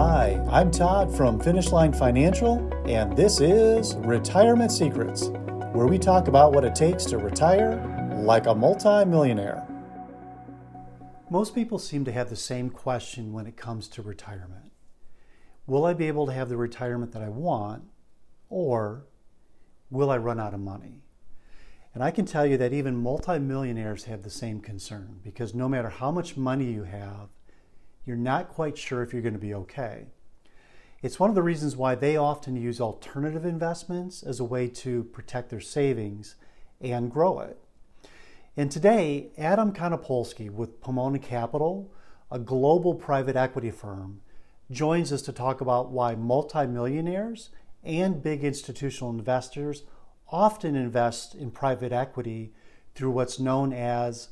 Hi, I'm Todd from Finish Line Financial, and this is Retirement Secrets, where we talk about what it takes to retire like a multimillionaire. Most people seem to have the same question when it comes to retirement Will I be able to have the retirement that I want, or will I run out of money? And I can tell you that even multimillionaires have the same concern because no matter how much money you have, you're not quite sure if you're going to be okay. It's one of the reasons why they often use alternative investments as a way to protect their savings and grow it. And today, Adam Konopolsky with Pomona Capital, a global private equity firm, joins us to talk about why multimillionaires and big institutional investors often invest in private equity through what's known as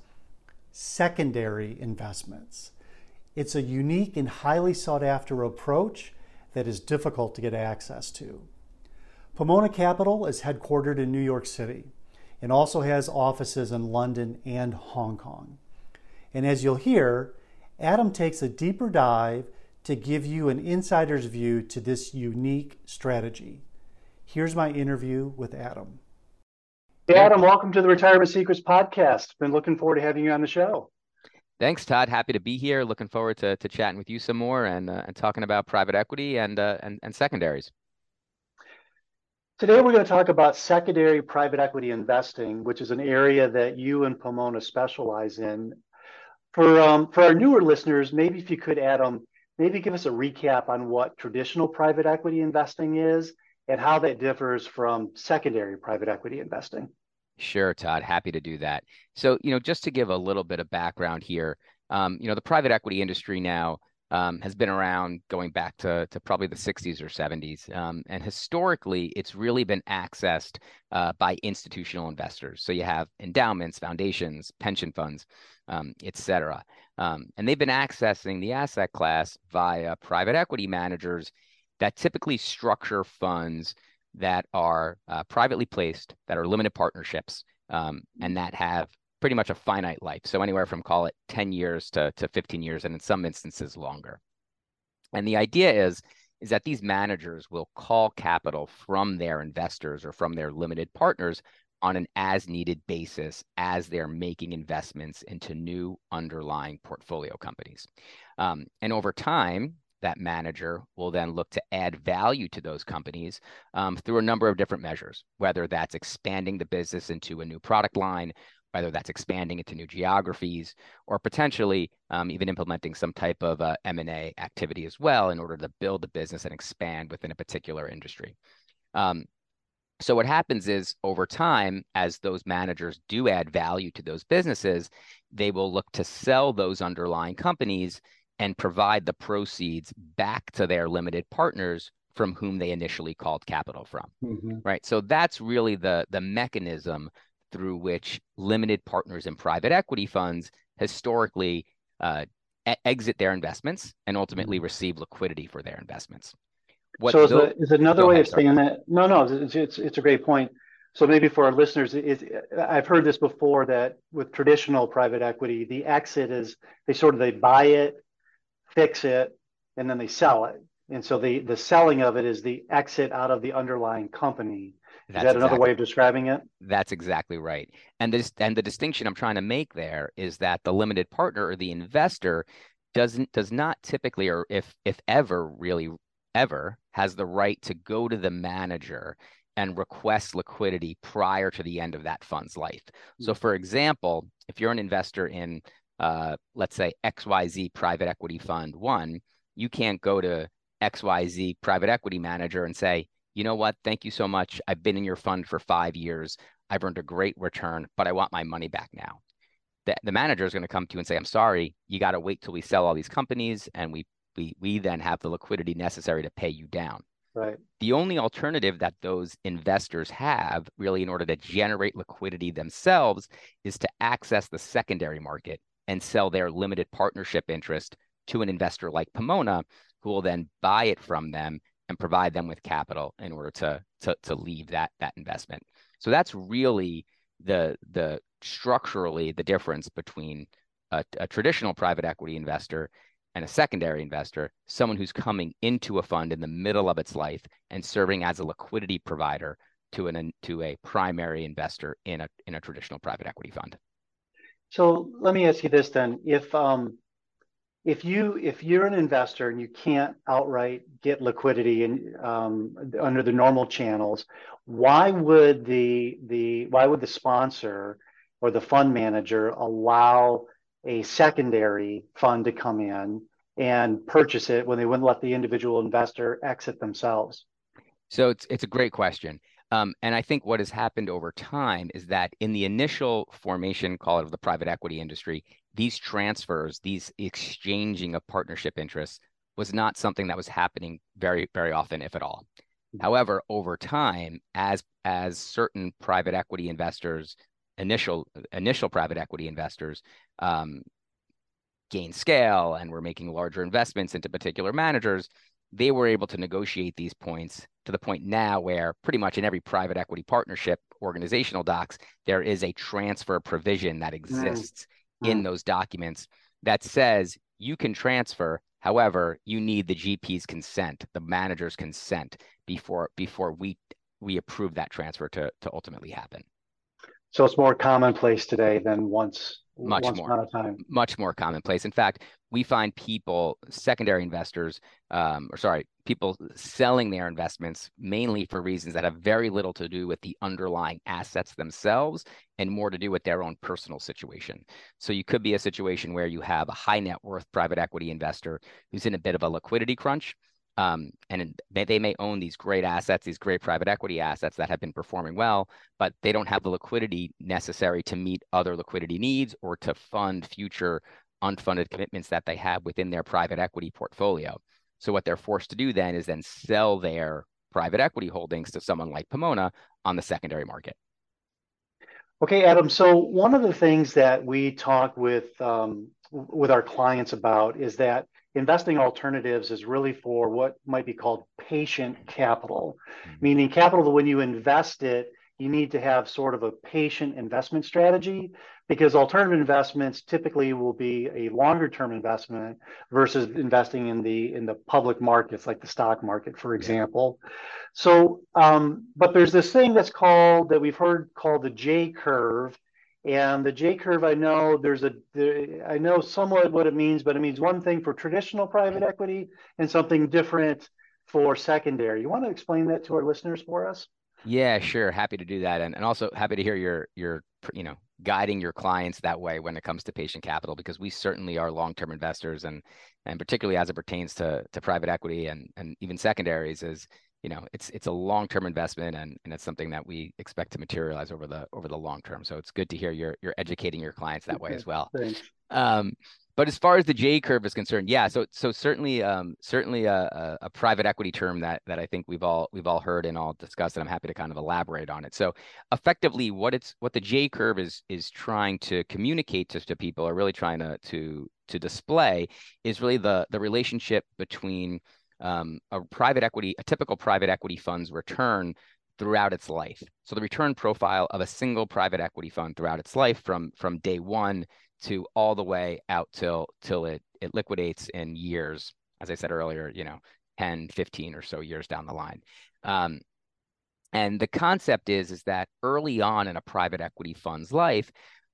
secondary investments. It's a unique and highly sought after approach that is difficult to get access to. Pomona Capital is headquartered in New York City and also has offices in London and Hong Kong. And as you'll hear, Adam takes a deeper dive to give you an insider's view to this unique strategy. Here's my interview with Adam. Hey, Adam, welcome to the Retirement Secrets podcast. Been looking forward to having you on the show. Thanks, Todd. Happy to be here. Looking forward to, to chatting with you some more and, uh, and talking about private equity and, uh, and, and secondaries. Today, we're going to talk about secondary private equity investing, which is an area that you and Pomona specialize in. For, um, for our newer listeners, maybe if you could, Adam, maybe give us a recap on what traditional private equity investing is and how that differs from secondary private equity investing. Sure, Todd. Happy to do that. So, you know, just to give a little bit of background here, um, you know, the private equity industry now um, has been around going back to, to probably the 60s or 70s. Um, and historically, it's really been accessed uh, by institutional investors. So you have endowments, foundations, pension funds, um, et cetera. Um, and they've been accessing the asset class via private equity managers that typically structure funds that are uh, privately placed, that are limited partnerships, um, and that have pretty much a finite life. So anywhere from call it 10 years to, to 15 years, and in some instances longer. And the idea is, is that these managers will call capital from their investors or from their limited partners on an as needed basis as they're making investments into new underlying portfolio companies. Um, and over time, that manager will then look to add value to those companies um, through a number of different measures, whether that's expanding the business into a new product line, whether that's expanding into new geographies, or potentially um, even implementing some type of uh, M&A activity as well in order to build the business and expand within a particular industry. Um, so what happens is over time, as those managers do add value to those businesses, they will look to sell those underlying companies and provide the proceeds back to their limited partners from whom they initially called capital from mm-hmm. right so that's really the the mechanism through which limited partners and private equity funds historically uh, exit their investments and ultimately mm-hmm. receive liquidity for their investments what so is, is another way ahead, of saying that no no it's, it's, it's a great point so maybe for our listeners, it, I've heard this before that with traditional private equity, the exit is they sort of they buy it fix it, and then they sell it. And so the the selling of it is the exit out of the underlying company. That's is that another way of describing it? That's exactly right. And this and the distinction I'm trying to make there is that the limited partner or the investor doesn't does not typically or if if ever really ever has the right to go to the manager and request liquidity prior to the end of that fund's life. So hmm. for example, if you're an investor in uh, let's say XYZ private equity fund one, you can't go to XYZ private equity manager and say, you know what, thank you so much. I've been in your fund for five years. I've earned a great return, but I want my money back now. The, the manager is going to come to you and say, I'm sorry, you got to wait till we sell all these companies and we, we, we then have the liquidity necessary to pay you down. Right. The only alternative that those investors have, really, in order to generate liquidity themselves, is to access the secondary market and sell their limited partnership interest to an investor like Pomona, who will then buy it from them and provide them with capital in order to to, to leave that that investment. So that's really the the structurally the difference between a, a traditional private equity investor and a secondary investor, someone who's coming into a fund in the middle of its life and serving as a liquidity provider to an to a primary investor in a in a traditional private equity fund. So let me ask you this then: if um, if you if you're an investor and you can't outright get liquidity in, um, under the normal channels, why would the the why would the sponsor or the fund manager allow a secondary fund to come in and purchase it when they wouldn't let the individual investor exit themselves? So it's it's a great question. Um, and I think what has happened over time is that in the initial formation, call it of the private equity industry, these transfers, these exchanging of partnership interests was not something that was happening very, very often, if at all. Mm-hmm. However, over time, as as certain private equity investors, initial initial private equity investors, um, gain scale and were making larger investments into particular managers, they were able to negotiate these points to the point now where pretty much in every private equity partnership organizational docs, there is a transfer provision that exists in those documents that says you can transfer. However, you need the GP's consent, the manager's consent before before we we approve that transfer to to ultimately happen. So it's more commonplace today than once much once more. upon a time. much more commonplace. In fact we find people secondary investors um, or sorry people selling their investments mainly for reasons that have very little to do with the underlying assets themselves and more to do with their own personal situation. So you could be a situation where you have a high net worth private equity investor who's in a bit of a liquidity crunch um, and they, they may own these great assets, these great private equity assets that have been performing well, but they don't have the liquidity necessary to meet other liquidity needs or to fund future unfunded commitments that they have within their private equity portfolio. So what they're forced to do then is then sell their private equity holdings to someone like Pomona on the secondary market. Okay, Adam. So one of the things that we talk with um, with our clients about is that investing alternatives is really for what might be called patient capital, mm-hmm. meaning capital that when you invest it, you need to have sort of a patient investment strategy because alternative investments typically will be a longer term investment versus investing in the in the public markets like the stock market for example so um, but there's this thing that's called that we've heard called the j curve and the J curve, I know there's a, there, I know somewhat what it means, but it means one thing for traditional private equity and something different for secondary. You want to explain that to our listeners for us? Yeah, sure. Happy to do that, and and also happy to hear your your you know guiding your clients that way when it comes to patient capital because we certainly are long term investors and and particularly as it pertains to to private equity and and even secondaries is you know it's it's a long-term investment and, and it's something that we expect to materialize over the over the long term. So it's good to hear you're you're educating your clients that way as well. um, but as far as the J curve is concerned, yeah, so so certainly um, certainly a, a, a, private equity term that that I think we've all we've all heard and all discussed, and I'm happy to kind of elaborate on it. So effectively, what it's what the J curve is is trying to communicate to, to people, or really trying to to to display, is really the the relationship between um, a private equity, a typical private equity fund's return throughout its life. So the return profile of a single private equity fund throughout its life from from day one to all the way out till till it it liquidates in years as i said earlier you know 10 15 or so years down the line um, and the concept is is that early on in a private equity fund's life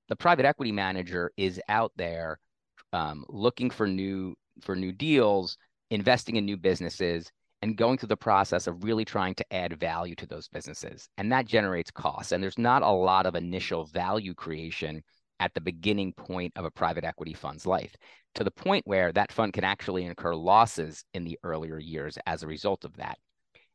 the private equity manager is out there um, looking for new for new deals investing in new businesses and going through the process of really trying to add value to those businesses and that generates costs and there's not a lot of initial value creation at the beginning point of a private equity fund's life to the point where that fund can actually incur losses in the earlier years as a result of that.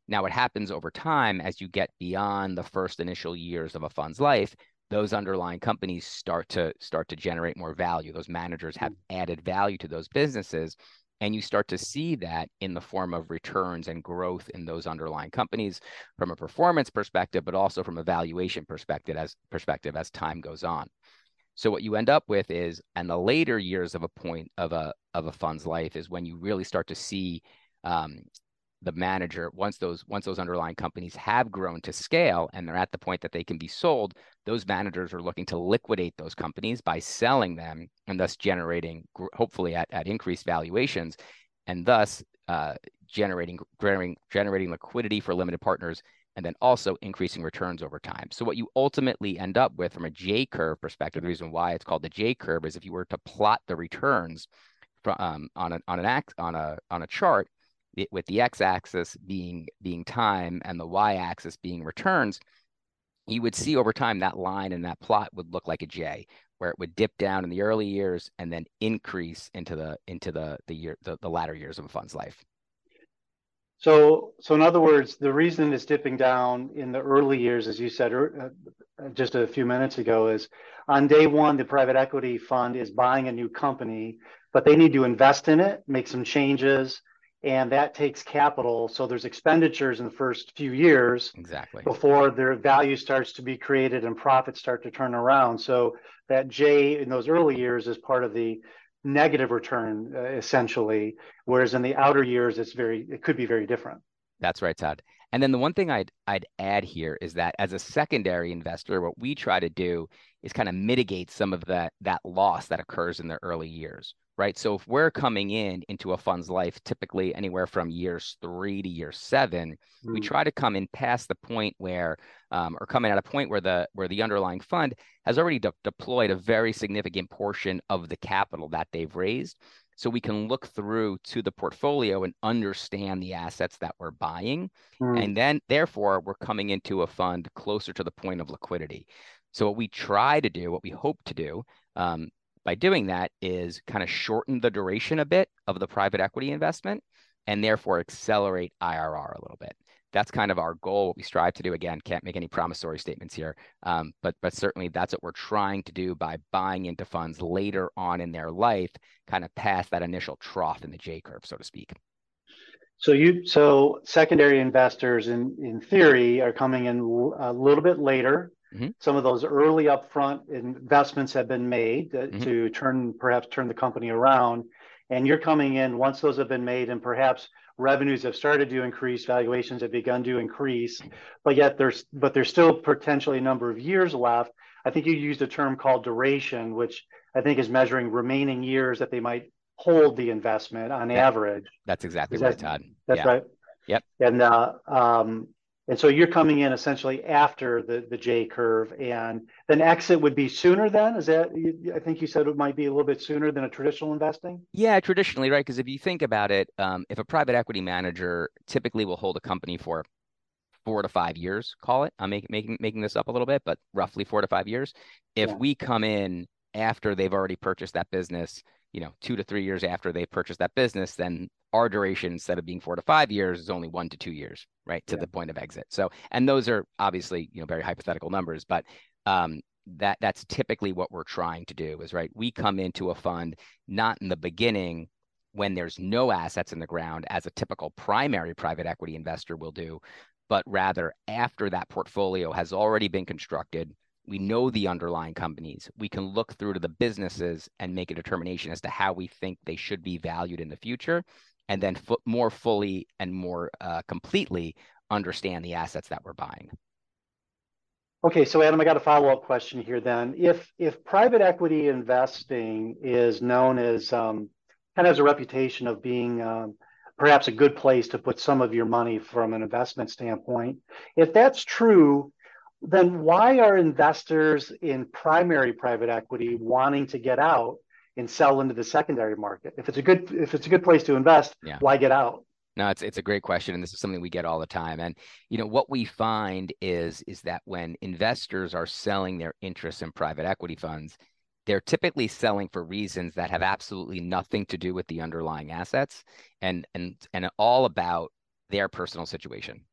Now, what happens over time as you get beyond the first initial years of a fund's life, those underlying companies start to start to generate more value. Those managers have mm. added value to those businesses. And you start to see that in the form of returns and growth in those underlying companies from a performance perspective, but also from a valuation perspective as perspective as time goes on. So what you end up with is, and the later years of a point of a of a fund's life is when you really start to see um, the manager once those once those underlying companies have grown to scale and they're at the point that they can be sold those managers are looking to liquidate those companies by selling them and thus generating hopefully at, at increased valuations and thus uh, generating, generating generating liquidity for limited partners and then also increasing returns over time. So what you ultimately end up with from a J curve perspective, the reason why it's called the J curve is if you were to plot the returns from um, on an on an act on a on a chart, with the x-axis being being time and the y-axis being returns, you would see over time that line and that plot would look like a J, where it would dip down in the early years and then increase into the into the the year the, the latter years of a fund's life. So, so in other words, the reason it's dipping down in the early years, as you said uh, just a few minutes ago, is on day one, the private equity fund is buying a new company, but they need to invest in it, make some changes, and that takes capital. So there's expenditures in the first few years, exactly, before their value starts to be created and profits start to turn around. So that J in those early years is part of the negative return uh, essentially whereas in the outer years it's very it could be very different that's right todd and then the one thing i'd i'd add here is that as a secondary investor what we try to do is kind of mitigate some of that that loss that occurs in the early years right so if we're coming in into a fund's life typically anywhere from years three to year seven mm. we try to come in past the point where um, or coming at a point where the where the underlying fund has already de- deployed a very significant portion of the capital that they've raised so we can look through to the portfolio and understand the assets that we're buying mm. and then therefore we're coming into a fund closer to the point of liquidity so what we try to do what we hope to do um, by doing that is kind of shorten the duration a bit of the private equity investment and therefore accelerate irr a little bit that's kind of our goal, what we strive to do. Again, can't make any promissory statements here, um, but but certainly that's what we're trying to do by buying into funds later on in their life, kind of past that initial trough in the J curve, so to speak. So you so secondary investors in in theory are coming in a little bit later. Mm-hmm. Some of those early upfront investments have been made to, mm-hmm. to turn perhaps turn the company around, and you're coming in once those have been made and perhaps revenues have started to increase, valuations have begun to increase, but yet there's but there's still potentially a number of years left. I think you used a term called duration, which I think is measuring remaining years that they might hold the investment on average. That's exactly right, Todd. That's yeah. right. Yep. And uh, um, and so you're coming in essentially after the, the J curve, and then exit would be sooner. Then is that? I think you said it might be a little bit sooner than a traditional investing. Yeah, traditionally, right? Because if you think about it, um, if a private equity manager typically will hold a company for four to five years, call it. I'm making making making this up a little bit, but roughly four to five years. If yeah. we come in after they've already purchased that business, you know, two to three years after they purchased that business, then our duration instead of being four to five years is only one to two years, right, to yeah. the point of exit. So, and those are obviously you know very hypothetical numbers, but um, that that's typically what we're trying to do is right. We come into a fund not in the beginning when there's no assets in the ground as a typical primary private equity investor will do, but rather after that portfolio has already been constructed. We know the underlying companies. We can look through to the businesses and make a determination as to how we think they should be valued in the future and then f- more fully and more uh, completely understand the assets that we're buying. Okay, so Adam, I got a follow-up question here. Then, if if private equity investing is known as um, kind of has a reputation of being um, perhaps a good place to put some of your money from an investment standpoint, if that's true, then why are investors in primary private equity wanting to get out and sell into the secondary market? If it's a good if it's a good place to invest, yeah. why get out? No, it's it's a great question, and this is something we get all the time. And you know what we find is is that when investors are selling their interests in private equity funds, they're typically selling for reasons that have absolutely nothing to do with the underlying assets, and and and all about their personal situation.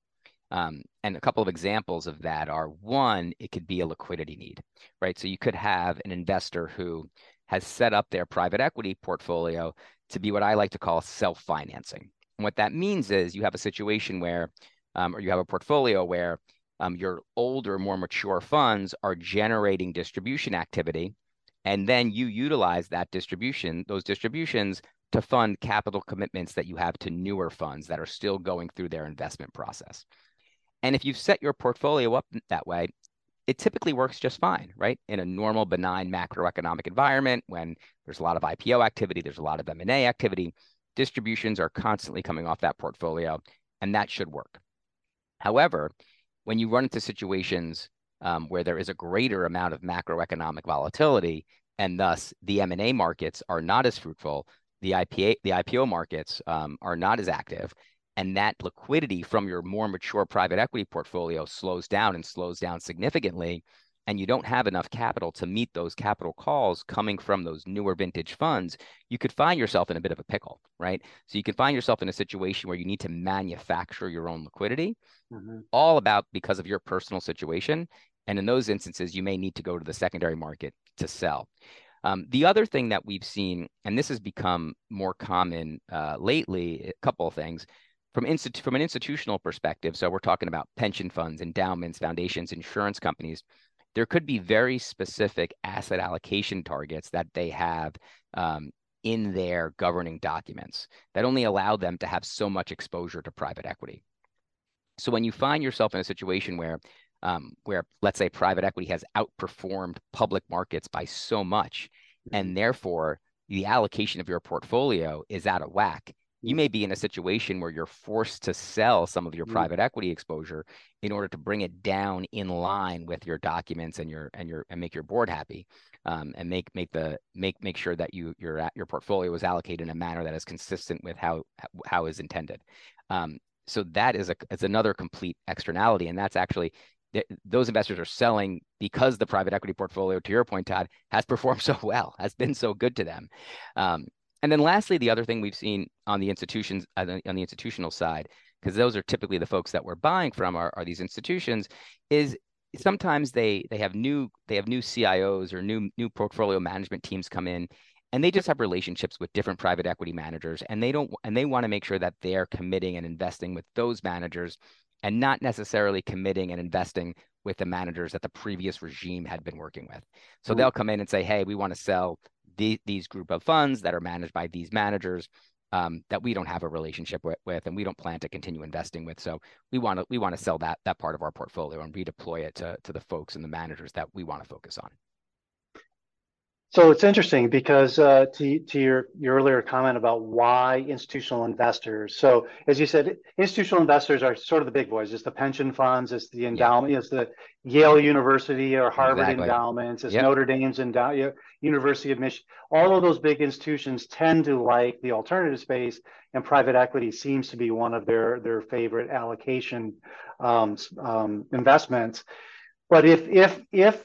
Um, and a couple of examples of that are one, it could be a liquidity need, right? So you could have an investor who has set up their private equity portfolio to be what I like to call self financing. And what that means is you have a situation where, um, or you have a portfolio where um, your older, more mature funds are generating distribution activity. And then you utilize that distribution, those distributions to fund capital commitments that you have to newer funds that are still going through their investment process. And if you've set your portfolio up that way, it typically works just fine, right? In a normal benign macroeconomic environment when there's a lot of IPO activity, there's a lot of M&A activity, distributions are constantly coming off that portfolio, and that should work. However, when you run into situations um, where there is a greater amount of macroeconomic volatility, and thus the M&A markets are not as fruitful, the IPA, the IPO markets um, are not as active, and that liquidity from your more mature private equity portfolio slows down and slows down significantly, and you don't have enough capital to meet those capital calls coming from those newer vintage funds, you could find yourself in a bit of a pickle, right? So you can find yourself in a situation where you need to manufacture your own liquidity, mm-hmm. all about because of your personal situation. And in those instances, you may need to go to the secondary market to sell. Um, the other thing that we've seen, and this has become more common uh, lately, a couple of things from, institu- from an institutional perspective. So we're talking about pension funds, endowments, foundations, insurance companies. There could be very specific asset allocation targets that they have um, in their governing documents that only allow them to have so much exposure to private equity. So when you find yourself in a situation where um, where let's say private equity has outperformed public markets by so much, and mm-hmm. therefore the allocation of your portfolio is out of whack. You may be in a situation where you're forced to sell some of your mm-hmm. private equity exposure in order to bring it down in line with your documents and your and your and make your board happy, um, and make make the make make sure that you your your portfolio is allocated in a manner that is consistent with how how is intended. Um, so that is a is another complete externality, and that's actually those investors are selling because the private equity portfolio, to your point, Todd, has performed so well, has been so good to them. Um, and then lastly, the other thing we've seen on the institutions on the, on the institutional side, because those are typically the folks that we're buying from are, are these institutions, is sometimes they they have new they have new CIOs or new new portfolio management teams come in and they just have relationships with different private equity managers and they don't and they want to make sure that they're committing and investing with those managers and not necessarily committing and investing with the managers that the previous regime had been working with. So they'll come in and say, hey, we want to sell the, these group of funds that are managed by these managers um, that we don't have a relationship with, with, and we don't plan to continue investing with. So we want to we want to sell that that part of our portfolio and redeploy it to, to the folks and the managers that we want to focus on. So it's interesting because uh, to, to your, your earlier comment about why institutional investors. So as you said, institutional investors are sort of the big boys. It's the pension funds, it's the endowment, yeah. it's the Yale University or Harvard exactly. endowments, it's yep. Notre Dame's endowment, University of Michigan. All of those big institutions tend to like the alternative space, and private equity seems to be one of their their favorite allocation um, um, investments. But if if if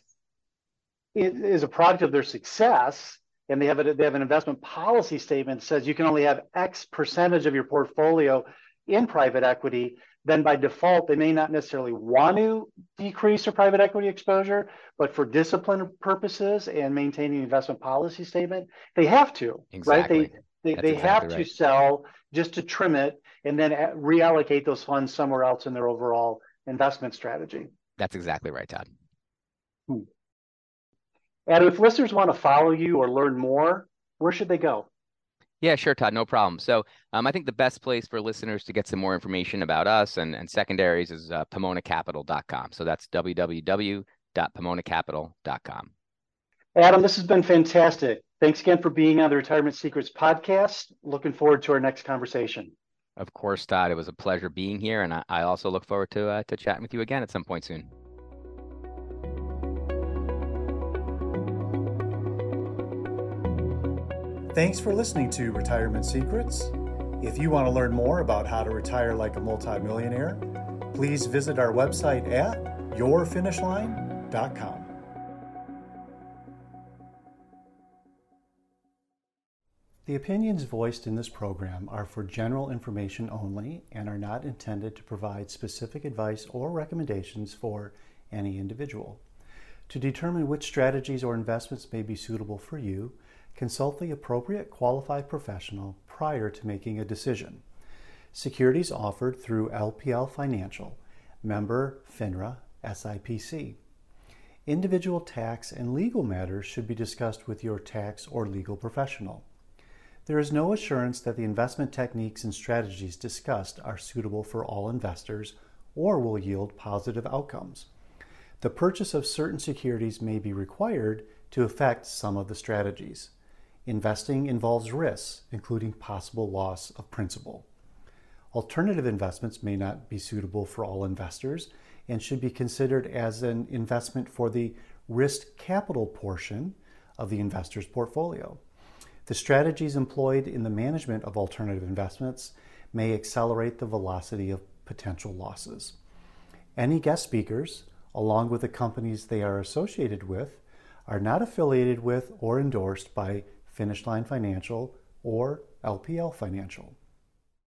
is a product of their success and they have a, they have an investment policy statement that says you can only have X percentage of your portfolio in private equity, then by default they may not necessarily want to decrease their private equity exposure, but for discipline purposes and maintaining investment policy statement, they have to. Exactly. Right? They they, they exactly have right. to sell just to trim it and then reallocate those funds somewhere else in their overall investment strategy. That's exactly right, Todd. Hmm. And if listeners want to follow you or learn more, where should they go? Yeah, sure, Todd, no problem. So um, I think the best place for listeners to get some more information about us and, and secondaries is uh, pomonacapital.com. So that's www.pomonacapital.com. Adam, this has been fantastic. Thanks again for being on the Retirement Secrets podcast. Looking forward to our next conversation. Of course, Todd. It was a pleasure being here, and I, I also look forward to uh, to chatting with you again at some point soon. Thanks for listening to Retirement Secrets. If you want to learn more about how to retire like a multimillionaire, please visit our website at yourfinishline.com. The opinions voiced in this program are for general information only and are not intended to provide specific advice or recommendations for any individual. To determine which strategies or investments may be suitable for you, consult the appropriate qualified professional prior to making a decision. Securities offered through LPL Financial, member FINRA SIPC. Individual tax and legal matters should be discussed with your tax or legal professional. There is no assurance that the investment techniques and strategies discussed are suitable for all investors or will yield positive outcomes. The purchase of certain securities may be required to affect some of the strategies. Investing involves risks, including possible loss of principal. Alternative investments may not be suitable for all investors and should be considered as an investment for the risk capital portion of the investor's portfolio. The strategies employed in the management of alternative investments may accelerate the velocity of potential losses. Any guest speakers, along with the companies they are associated with, are not affiliated with or endorsed by Finish Line Financial or LPL Financial.